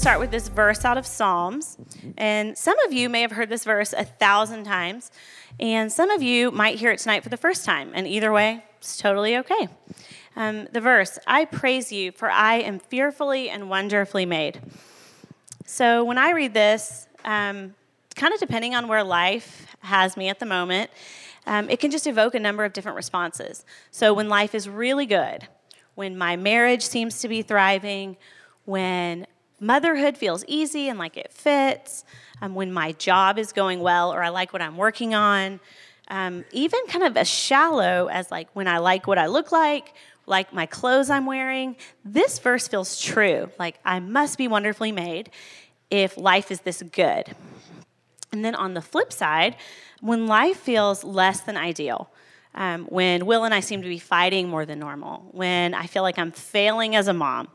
start with this verse out of Psalms. And some of you may have heard this verse a thousand times, and some of you might hear it tonight for the first time. And either way, it's totally okay. Um, the verse I praise you, for I am fearfully and wonderfully made. So when I read this, um, kind of depending on where life has me at the moment, um, it can just evoke a number of different responses. So when life is really good, when my marriage seems to be thriving, when motherhood feels easy and like it fits, um, when my job is going well or I like what I'm working on, um, even kind of as shallow as like when I like what I look like, like my clothes I'm wearing, this verse feels true. Like I must be wonderfully made if life is this good. And then on the flip side, when life feels less than ideal, um, when Will and I seem to be fighting more than normal, when I feel like I'm failing as a mom,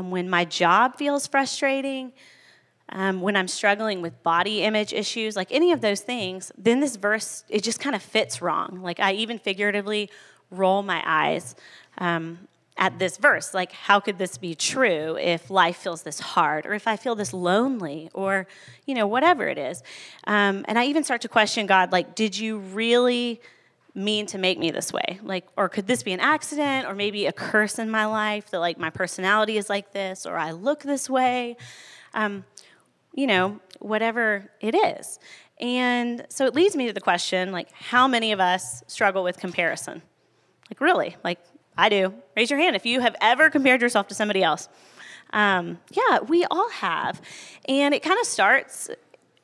um, when my job feels frustrating, um, when I'm struggling with body image issues, like any of those things, then this verse, it just kind of fits wrong. Like I even figuratively roll my eyes um, at this verse. Like, how could this be true if life feels this hard, or if I feel this lonely, or, you know, whatever it is? Um, and I even start to question God, like, did you really mean to make me this way? Like, or could this be an accident, or maybe a curse in my life that, like, my personality is like this, or I look this way? Um, you know, whatever it is. And so it leads me to the question like, how many of us struggle with comparison? Like, really? Like, I do. Raise your hand if you have ever compared yourself to somebody else. Um, yeah, we all have. And it kind of starts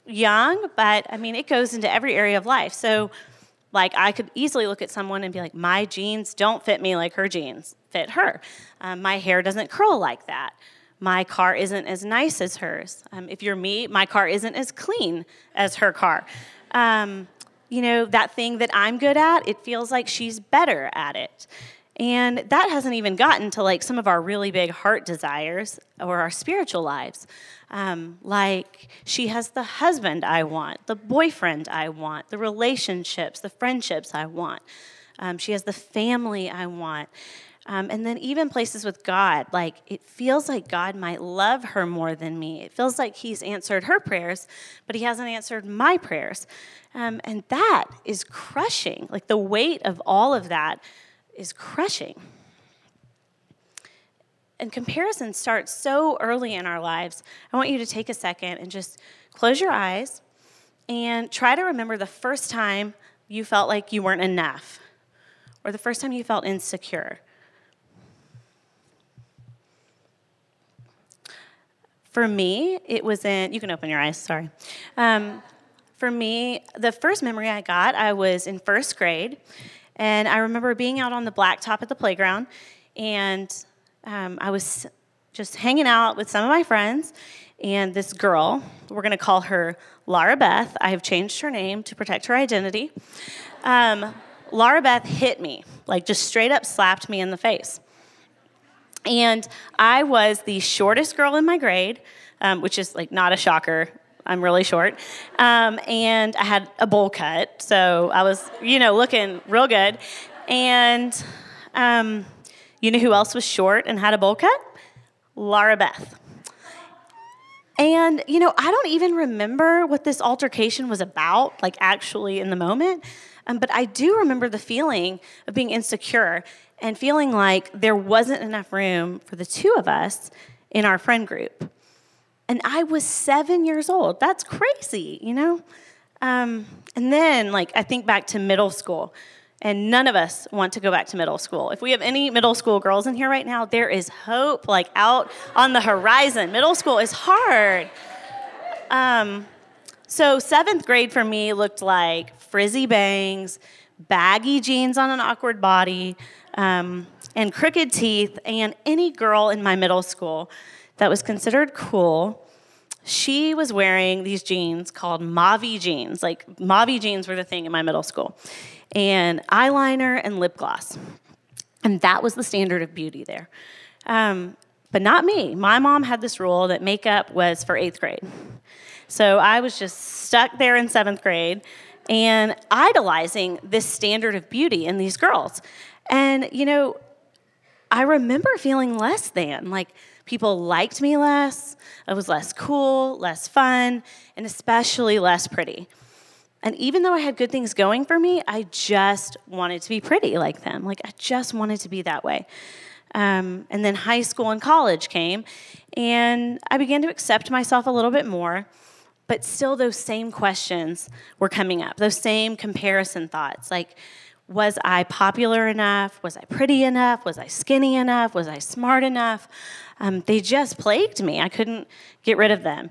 young, but I mean, it goes into every area of life. So, like, I could easily look at someone and be like, my jeans don't fit me like her jeans fit her. Um, my hair doesn't curl like that my car isn't as nice as hers. Um, if you're me, my car isn't as clean as her car. Um, you know, that thing that I'm good at, it feels like she's better at it. And that hasn't even gotten to like some of our really big heart desires or our spiritual lives. Um, like, she has the husband I want, the boyfriend I want, the relationships, the friendships I want. Um, she has the family I want. Um, and then even places with God, like it feels like God might love her more than me. It feels like He's answered her prayers, but He hasn't answered my prayers. Um, and that is crushing. Like the weight of all of that is crushing. And comparison starts so early in our lives. I want you to take a second and just close your eyes and try to remember the first time you felt like you weren't enough or the first time you felt insecure For me, it was in, you can open your eyes, sorry. Um, for me, the first memory I got, I was in first grade, and I remember being out on the blacktop at the playground, and um, I was just hanging out with some of my friends, and this girl, we're gonna call her Laura Beth. I have changed her name to protect her identity. Um, Laura Beth hit me, like just straight up slapped me in the face. And I was the shortest girl in my grade, um, which is like not a shocker. I'm really short. Um, and I had a bowl cut, so I was, you know, looking real good. And um, you know who else was short and had a bowl cut? Laura Beth. And, you know, I don't even remember what this altercation was about, like actually in the moment. Um, but I do remember the feeling of being insecure and feeling like there wasn't enough room for the two of us in our friend group. And I was seven years old. That's crazy, you know? Um, and then, like, I think back to middle school, and none of us want to go back to middle school. If we have any middle school girls in here right now, there is hope, like, out on the horizon. Middle school is hard. Um, so, seventh grade for me looked like frizzy bangs, baggy jeans on an awkward body, um, and crooked teeth, and any girl in my middle school that was considered cool, she was wearing these jeans called Mavi jeans. Like, Mavi jeans were the thing in my middle school, and eyeliner and lip gloss. And that was the standard of beauty there. Um, but not me. My mom had this rule that makeup was for eighth grade. So I was just stuck there in seventh grade and idolizing this standard of beauty in these girls. And, you know, I remember feeling less than. Like, People liked me less. I was less cool, less fun, and especially less pretty. And even though I had good things going for me, I just wanted to be pretty like them. Like, I just wanted to be that way. Um, and then high school and college came, and I began to accept myself a little bit more. But still, those same questions were coming up, those same comparison thoughts. Like, was I popular enough? Was I pretty enough? Was I skinny enough? Was I smart enough? Um, they just plagued me. I couldn't get rid of them.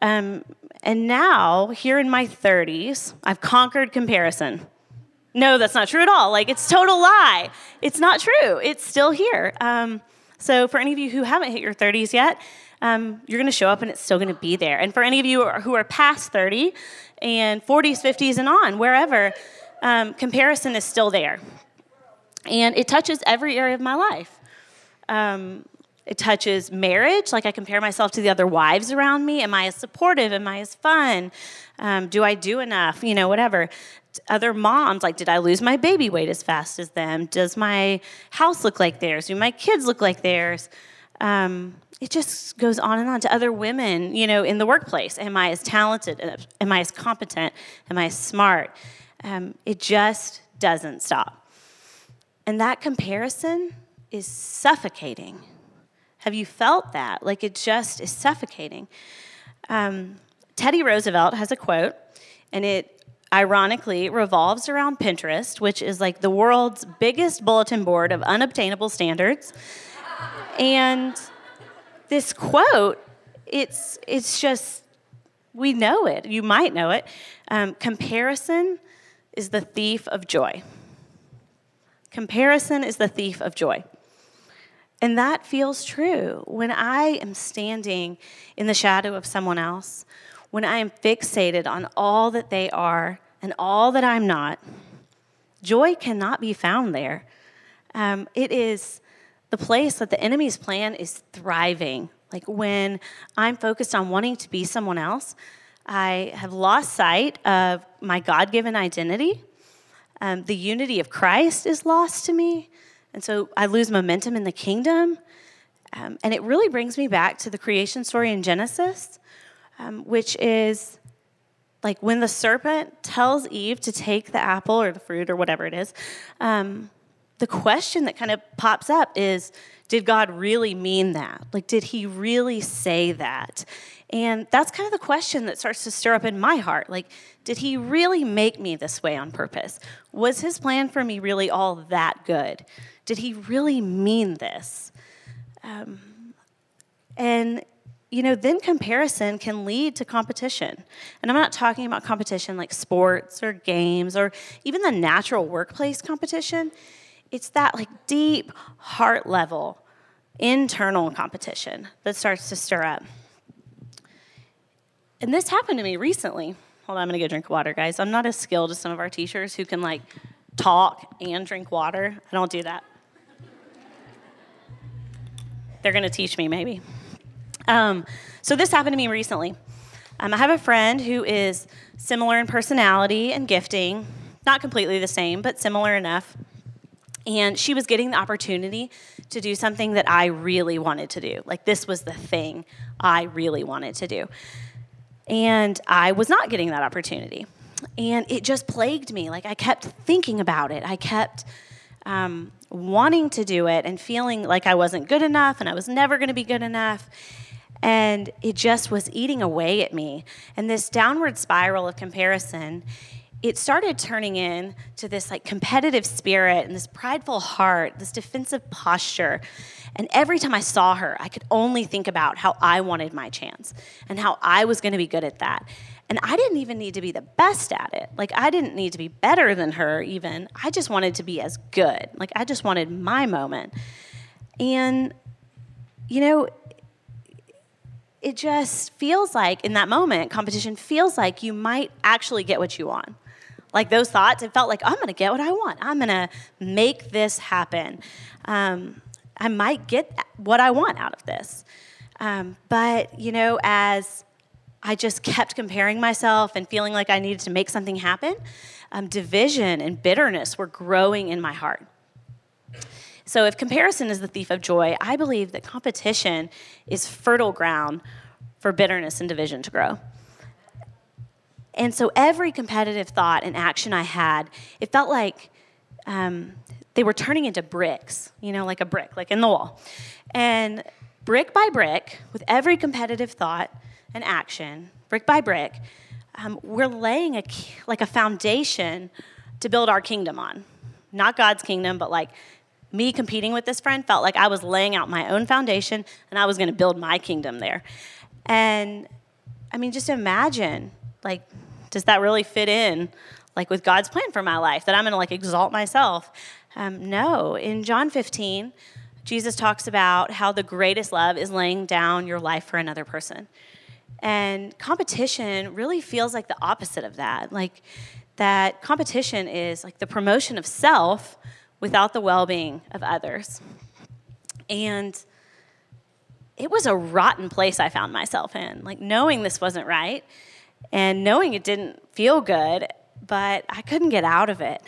Um, and now, here in my 30s, I've conquered comparison. No, that's not true at all. Like, it's total lie. It's not true. It's still here. Um, so, for any of you who haven't hit your 30s yet, um, you're going to show up and it's still going to be there. And for any of you who are past 30 and 40s, 50s, and on, wherever, um, comparison is still there. And it touches every area of my life. Um, it touches marriage, like I compare myself to the other wives around me. Am I as supportive? Am I as fun? Um, do I do enough? You know, whatever. Other moms, like, did I lose my baby weight as fast as them? Does my house look like theirs? Do my kids look like theirs? Um, it just goes on and on to other women, you know, in the workplace. Am I as talented? Am I as competent? Am I as smart? Um, it just doesn't stop. And that comparison is suffocating. Have you felt that? Like it just is suffocating. Um, Teddy Roosevelt has a quote, and it ironically revolves around Pinterest, which is like the world's biggest bulletin board of unobtainable standards. and this quote, it's, it's just, we know it. You might know it. Um, comparison is the thief of joy. Comparison is the thief of joy. And that feels true. When I am standing in the shadow of someone else, when I am fixated on all that they are and all that I'm not, joy cannot be found there. Um, it is the place that the enemy's plan is thriving. Like when I'm focused on wanting to be someone else, I have lost sight of my God given identity. Um, the unity of Christ is lost to me. And so I lose momentum in the kingdom. Um, and it really brings me back to the creation story in Genesis, um, which is like when the serpent tells Eve to take the apple or the fruit or whatever it is, um, the question that kind of pops up is did God really mean that? Like, did he really say that? And that's kind of the question that starts to stir up in my heart. Like, did he really make me this way on purpose? Was his plan for me really all that good? Did he really mean this? Um, and, you know, then comparison can lead to competition. And I'm not talking about competition like sports or games or even the natural workplace competition. It's that like deep heart level internal competition that starts to stir up. And this happened to me recently. Hold on, I'm gonna go drink water, guys. I'm not as skilled as some of our teachers who can like talk and drink water. I don't do that. They're to teach me, maybe. Um, so, this happened to me recently. Um, I have a friend who is similar in personality and gifting, not completely the same, but similar enough. And she was getting the opportunity to do something that I really wanted to do. Like, this was the thing I really wanted to do. And I was not getting that opportunity. And it just plagued me. Like, I kept thinking about it. I kept um, wanting to do it and feeling like I wasn't good enough and I was never going to be good enough. And it just was eating away at me. And this downward spiral of comparison, it started turning in to this like competitive spirit and this prideful heart, this defensive posture. And every time I saw her, I could only think about how I wanted my chance and how I was going to be good at that. And I didn't even need to be the best at it. Like, I didn't need to be better than her, even. I just wanted to be as good. Like, I just wanted my moment. And, you know, it just feels like in that moment, competition feels like you might actually get what you want. Like those thoughts, it felt like, I'm gonna get what I want. I'm gonna make this happen. Um, I might get what I want out of this. Um, but, you know, as I just kept comparing myself and feeling like I needed to make something happen. Um, division and bitterness were growing in my heart. So, if comparison is the thief of joy, I believe that competition is fertile ground for bitterness and division to grow. And so, every competitive thought and action I had, it felt like um, they were turning into bricks, you know, like a brick, like in the wall. And brick by brick, with every competitive thought and action, brick by brick, um, we're laying a, like a foundation to build our kingdom on. Not God's kingdom, but like me competing with this friend felt like I was laying out my own foundation and I was going to build my kingdom there. And I mean, just imagine, like, does that really fit in, like, with God's plan for my life? That I'm going to like exalt myself? Um, no. In John 15, Jesus talks about how the greatest love is laying down your life for another person. And competition really feels like the opposite of that. Like, that competition is like the promotion of self without the well being of others. And it was a rotten place I found myself in, like knowing this wasn't right and knowing it didn't feel good, but I couldn't get out of it.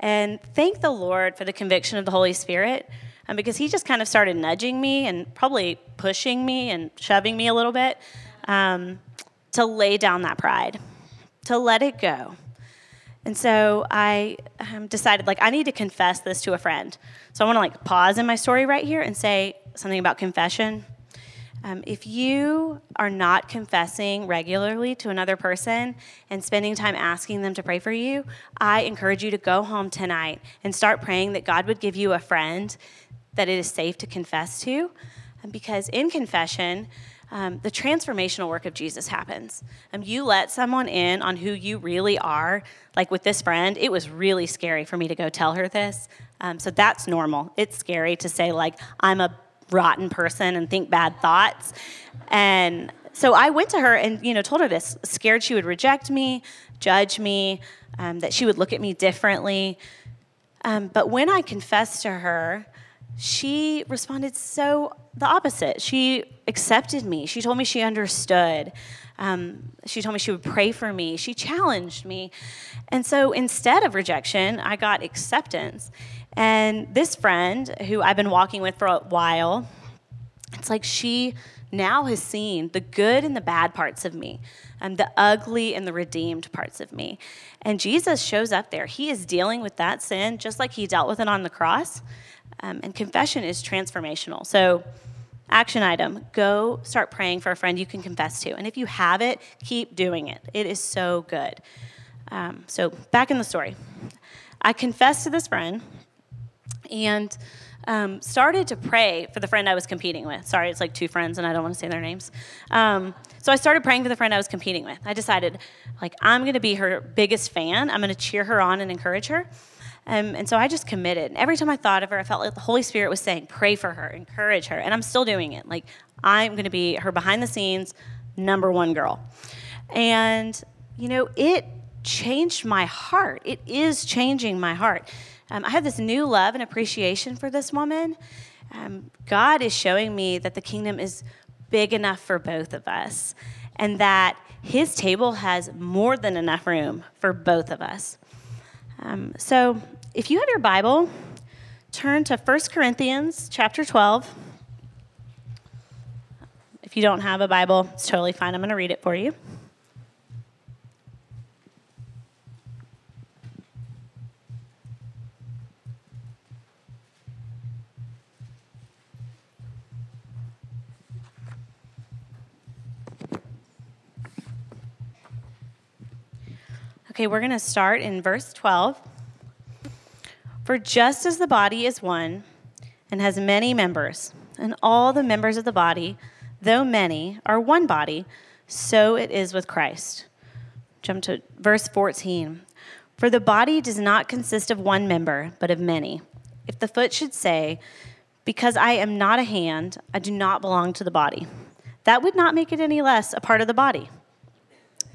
And thank the Lord for the conviction of the Holy Spirit um, because He just kind of started nudging me and probably pushing me and shoving me a little bit um, to lay down that pride, to let it go. And so I um, decided, like, I need to confess this to a friend. So I want to, like, pause in my story right here and say something about confession. Um, if you are not confessing regularly to another person and spending time asking them to pray for you, I encourage you to go home tonight and start praying that God would give you a friend that it is safe to confess to. Because in confession, um, the transformational work of Jesus happens. Um, you let someone in on who you really are. Like with this friend, it was really scary for me to go tell her this. Um, so that's normal. It's scary to say, like, I'm a rotten person and think bad thoughts. And so I went to her and, you know, told her this, scared she would reject me, judge me, um, that she would look at me differently. Um, but when I confessed to her, she responded so the opposite. She accepted me. She told me she understood. Um, she told me she would pray for me. She challenged me. And so instead of rejection, I got acceptance. And this friend, who I've been walking with for a while, it's like she now has seen the good and the bad parts of me, um, the ugly and the redeemed parts of me. And Jesus shows up there. He is dealing with that sin just like he dealt with it on the cross. Um, and confession is transformational. So, action item go start praying for a friend you can confess to. And if you have it, keep doing it. It is so good. Um, so, back in the story, I confessed to this friend and um, started to pray for the friend I was competing with. Sorry, it's like two friends, and I don't want to say their names. Um, so I started praying for the friend I was competing with. I decided, like, I'm going to be her biggest fan. I'm going to cheer her on and encourage her. Um, and so I just committed. And every time I thought of her, I felt like the Holy Spirit was saying, pray for her, encourage her. And I'm still doing it. Like, I'm going to be her behind the scenes number one girl. And, you know, it changed my heart. It is changing my heart. Um, I have this new love and appreciation for this woman. Um, God is showing me that the kingdom is big enough for both of us and that his table has more than enough room for both of us. Um, so if you have your Bible, turn to 1 Corinthians chapter 12. If you don't have a Bible, it's totally fine. I'm going to read it for you. Okay, we're going to start in verse 12. For just as the body is one and has many members, and all the members of the body, though many, are one body, so it is with Christ. Jump to verse 14. For the body does not consist of one member, but of many. If the foot should say, Because I am not a hand, I do not belong to the body, that would not make it any less a part of the body.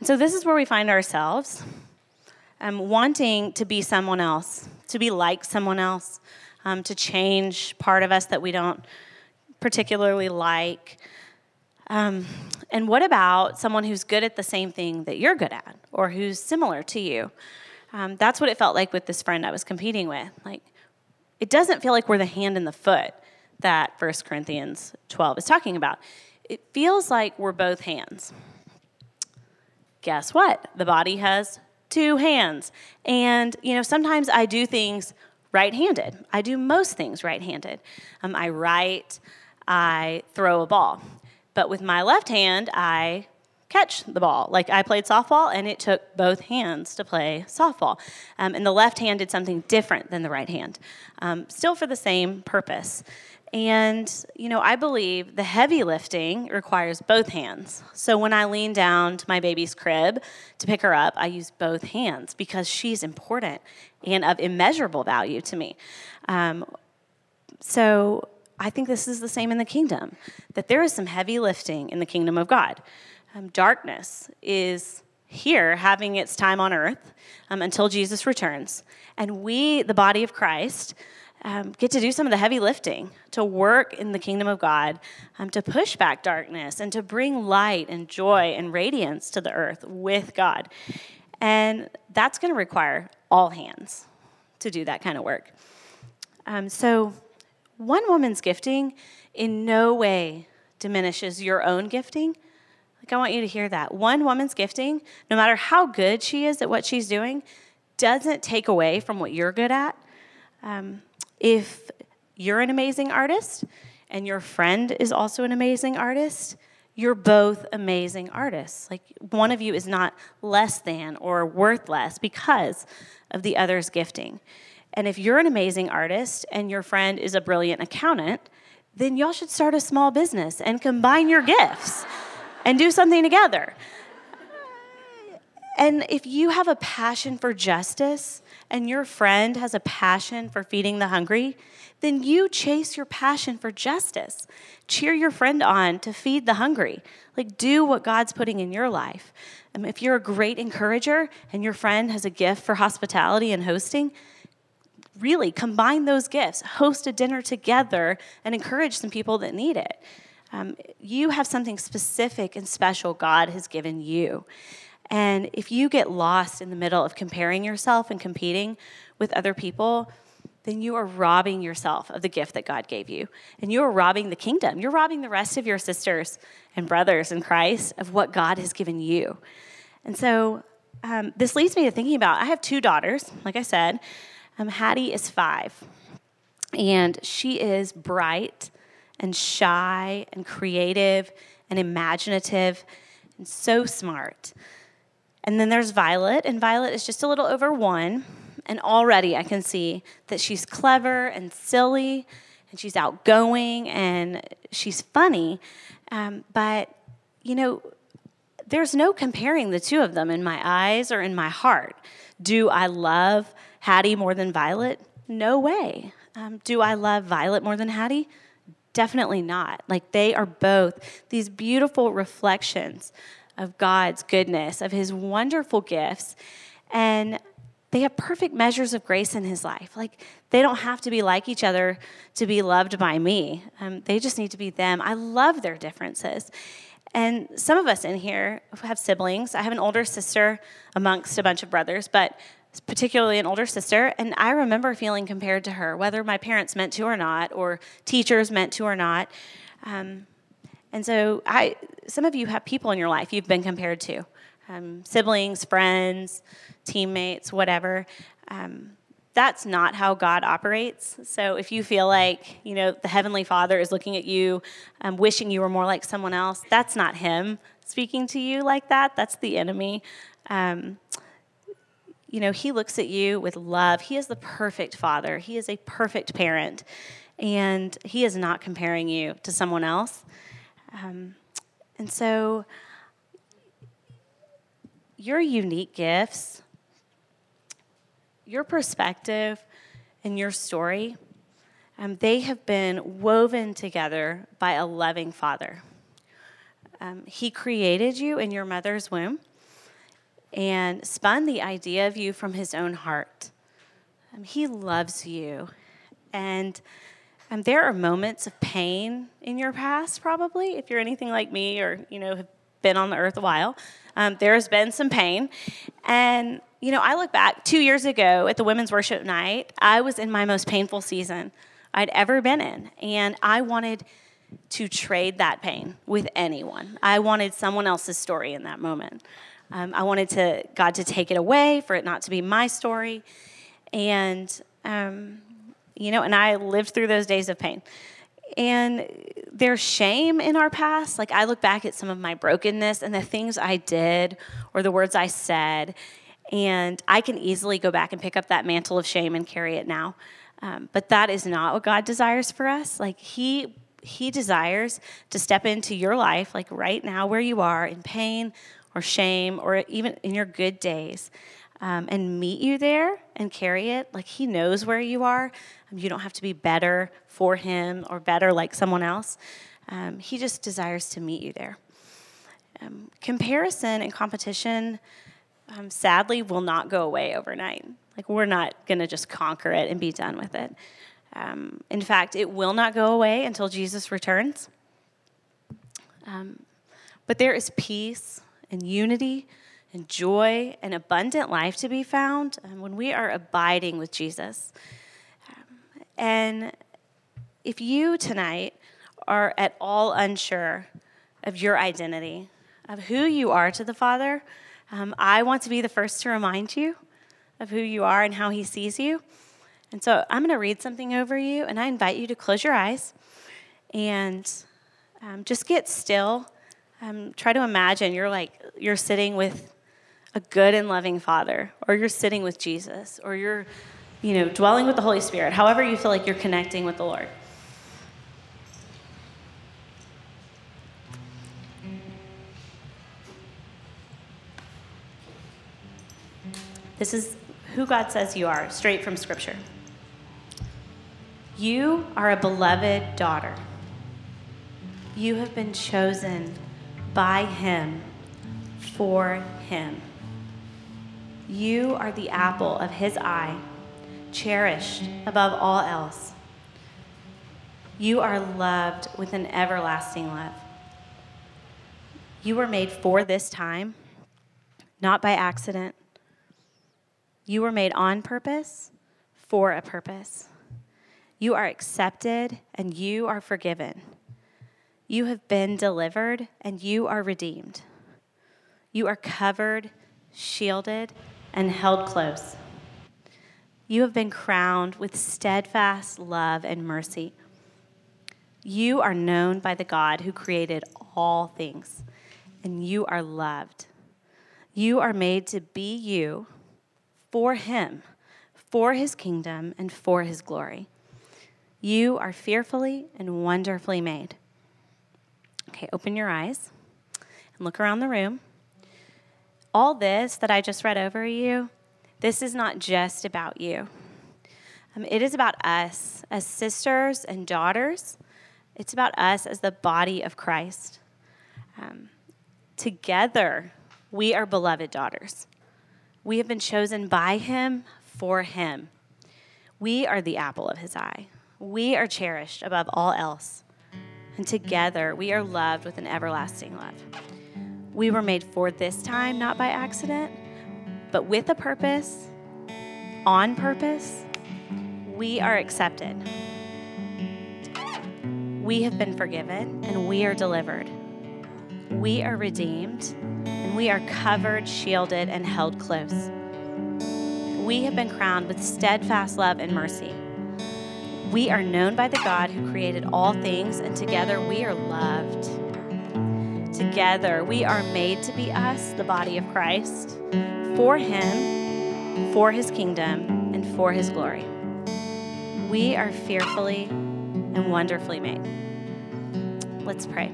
And so this is where we find ourselves um, wanting to be someone else, to be like someone else, um, to change part of us that we don't particularly like. Um, and what about someone who's good at the same thing that you're good at or who's similar to you? Um, that's what it felt like with this friend I was competing with. Like, it doesn't feel like we're the hand and the foot that 1 Corinthians 12 is talking about. It feels like we're both hands. Guess what? The body has two hands. And, you know, sometimes I do things right handed. I do most things right handed. Um, I write, I throw a ball. But with my left hand, I catch the ball. Like I played softball, and it took both hands to play softball. Um, and the left hand did something different than the right hand, um, still for the same purpose. And, you know, I believe the heavy lifting requires both hands. So when I lean down to my baby's crib to pick her up, I use both hands because she's important and of immeasurable value to me. Um, so I think this is the same in the kingdom, that there is some heavy lifting in the kingdom of God. Um, darkness is here having its time on earth um, until Jesus returns. And we, the body of Christ, um, get to do some of the heavy lifting to work in the kingdom of God, um, to push back darkness and to bring light and joy and radiance to the earth with God. And that's going to require all hands to do that kind of work. Um, so, one woman's gifting in no way diminishes your own gifting. Like, I want you to hear that. One woman's gifting, no matter how good she is at what she's doing, doesn't take away from what you're good at. Um, if you're an amazing artist and your friend is also an amazing artist, you're both amazing artists. Like one of you is not less than or worth less because of the other's gifting. And if you're an amazing artist and your friend is a brilliant accountant, then y'all should start a small business and combine your gifts and do something together. And if you have a passion for justice and your friend has a passion for feeding the hungry, then you chase your passion for justice. Cheer your friend on to feed the hungry. Like, do what God's putting in your life. Um, if you're a great encourager and your friend has a gift for hospitality and hosting, really combine those gifts. Host a dinner together and encourage some people that need it. Um, you have something specific and special God has given you. And if you get lost in the middle of comparing yourself and competing with other people, then you are robbing yourself of the gift that God gave you. And you are robbing the kingdom. You're robbing the rest of your sisters and brothers in Christ of what God has given you. And so um, this leads me to thinking about I have two daughters, like I said. Um, Hattie is five, and she is bright and shy and creative and imaginative and so smart. And then there's Violet, and Violet is just a little over one. And already I can see that she's clever and silly, and she's outgoing, and she's funny. Um, but, you know, there's no comparing the two of them in my eyes or in my heart. Do I love Hattie more than Violet? No way. Um, do I love Violet more than Hattie? Definitely not. Like they are both these beautiful reflections of God's goodness, of his wonderful gifts. And they have perfect measures of grace in his life. Like, they don't have to be like each other to be loved by me. Um, they just need to be them. I love their differences. And some of us in here have siblings. I have an older sister amongst a bunch of brothers, but particularly an older sister. And I remember feeling compared to her, whether my parents meant to or not, or teachers meant to or not. Um, and so, I, some of you have people in your life you've been compared to um, siblings, friends, teammates, whatever. Um, that's not how God operates. So if you feel like, you know, the Heavenly Father is looking at you, um, wishing you were more like someone else, that's not Him speaking to you like that. That's the enemy. Um, you know, He looks at you with love. He is the perfect Father, He is a perfect parent, and He is not comparing you to someone else. Um, and so, your unique gifts, your perspective, and your story Um, they have been woven together by a loving Father. Um, he created you in your mother's womb and spun the idea of you from his own heart. Um, he loves you. And um, there are moments of pain in your past, probably, if you're anything like me or, you know, have been on the earth a while. Um, there's been some pain. And, you know, I look back two years ago at the women's worship night, I was in my most painful season I'd ever been in. And I wanted to trade that pain with anyone. I wanted someone else's story in that moment. Um, I wanted to God to take it away, for it not to be my story, and um, you know, and I lived through those days of pain. And there's shame in our past. Like I look back at some of my brokenness and the things I did or the words I said, and I can easily go back and pick up that mantle of shame and carry it now. Um, but that is not what God desires for us. Like He he desires to step into your life, like right now where you are, in pain or shame, or even in your good days, um, and meet you there and carry it. Like He knows where you are. Um, you don't have to be better for Him or better like someone else. Um, he just desires to meet you there. Um, comparison and competition, um, sadly, will not go away overnight. Like, we're not going to just conquer it and be done with it. Um, in fact, it will not go away until Jesus returns. But there is peace and unity and joy and abundant life to be found um, when we are abiding with Jesus. Um, and if you tonight are at all unsure of your identity, of who you are to the Father, um, I want to be the first to remind you of who you are and how He sees you. And so I'm going to read something over you, and I invite you to close your eyes and um, just get still. Um, try to imagine you're like you're sitting with a good and loving Father, or you're sitting with Jesus, or you're, you know, dwelling with the Holy Spirit. However, you feel like you're connecting with the Lord. This is who God says you are, straight from Scripture. You are a beloved daughter. You have been chosen by Him for Him. You are the apple of His eye, cherished above all else. You are loved with an everlasting love. You were made for this time, not by accident. You were made on purpose for a purpose. You are accepted and you are forgiven. You have been delivered and you are redeemed. You are covered, shielded, and held close. You have been crowned with steadfast love and mercy. You are known by the God who created all things, and you are loved. You are made to be you for Him, for His kingdom, and for His glory. You are fearfully and wonderfully made. Okay, open your eyes and look around the room. All this that I just read over you, this is not just about you. Um, it is about us as sisters and daughters. It's about us as the body of Christ. Um, together, we are beloved daughters. We have been chosen by Him for Him. We are the apple of His eye. We are cherished above all else. And together we are loved with an everlasting love. We were made for this time, not by accident, but with a purpose, on purpose. We are accepted. We have been forgiven and we are delivered. We are redeemed and we are covered, shielded, and held close. We have been crowned with steadfast love and mercy. We are known by the God who created all things, and together we are loved. Together we are made to be us, the body of Christ, for Him, for His kingdom, and for His glory. We are fearfully and wonderfully made. Let's pray.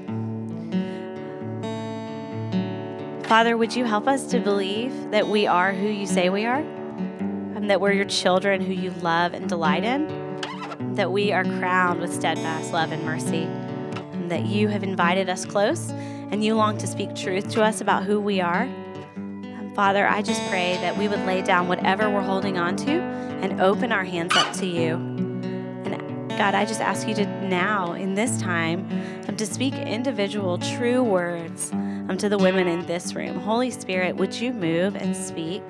Father, would you help us to believe that we are who you say we are? And that we're your children who you love and delight in? that we are crowned with steadfast love and mercy, And that you have invited us close and you long to speak truth to us about who we are. Father, I just pray that we would lay down whatever we're holding on to and open our hands up to you. And God, I just ask you to now, in this time, um, to speak individual, true words um, to the women in this room. Holy Spirit, would you move and speak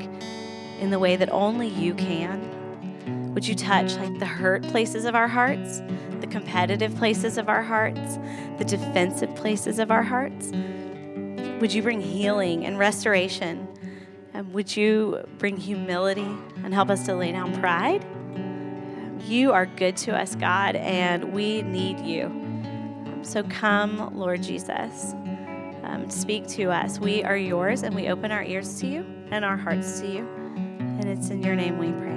in the way that only you can? Would you touch like the hurt places of our hearts, the competitive places of our hearts, the defensive places of our hearts? Would you bring healing and restoration? And would you bring humility and help us to lay down pride? You are good to us, God, and we need you. So come, Lord Jesus. Um, speak to us. We are yours, and we open our ears to you and our hearts to you. And it's in your name we pray.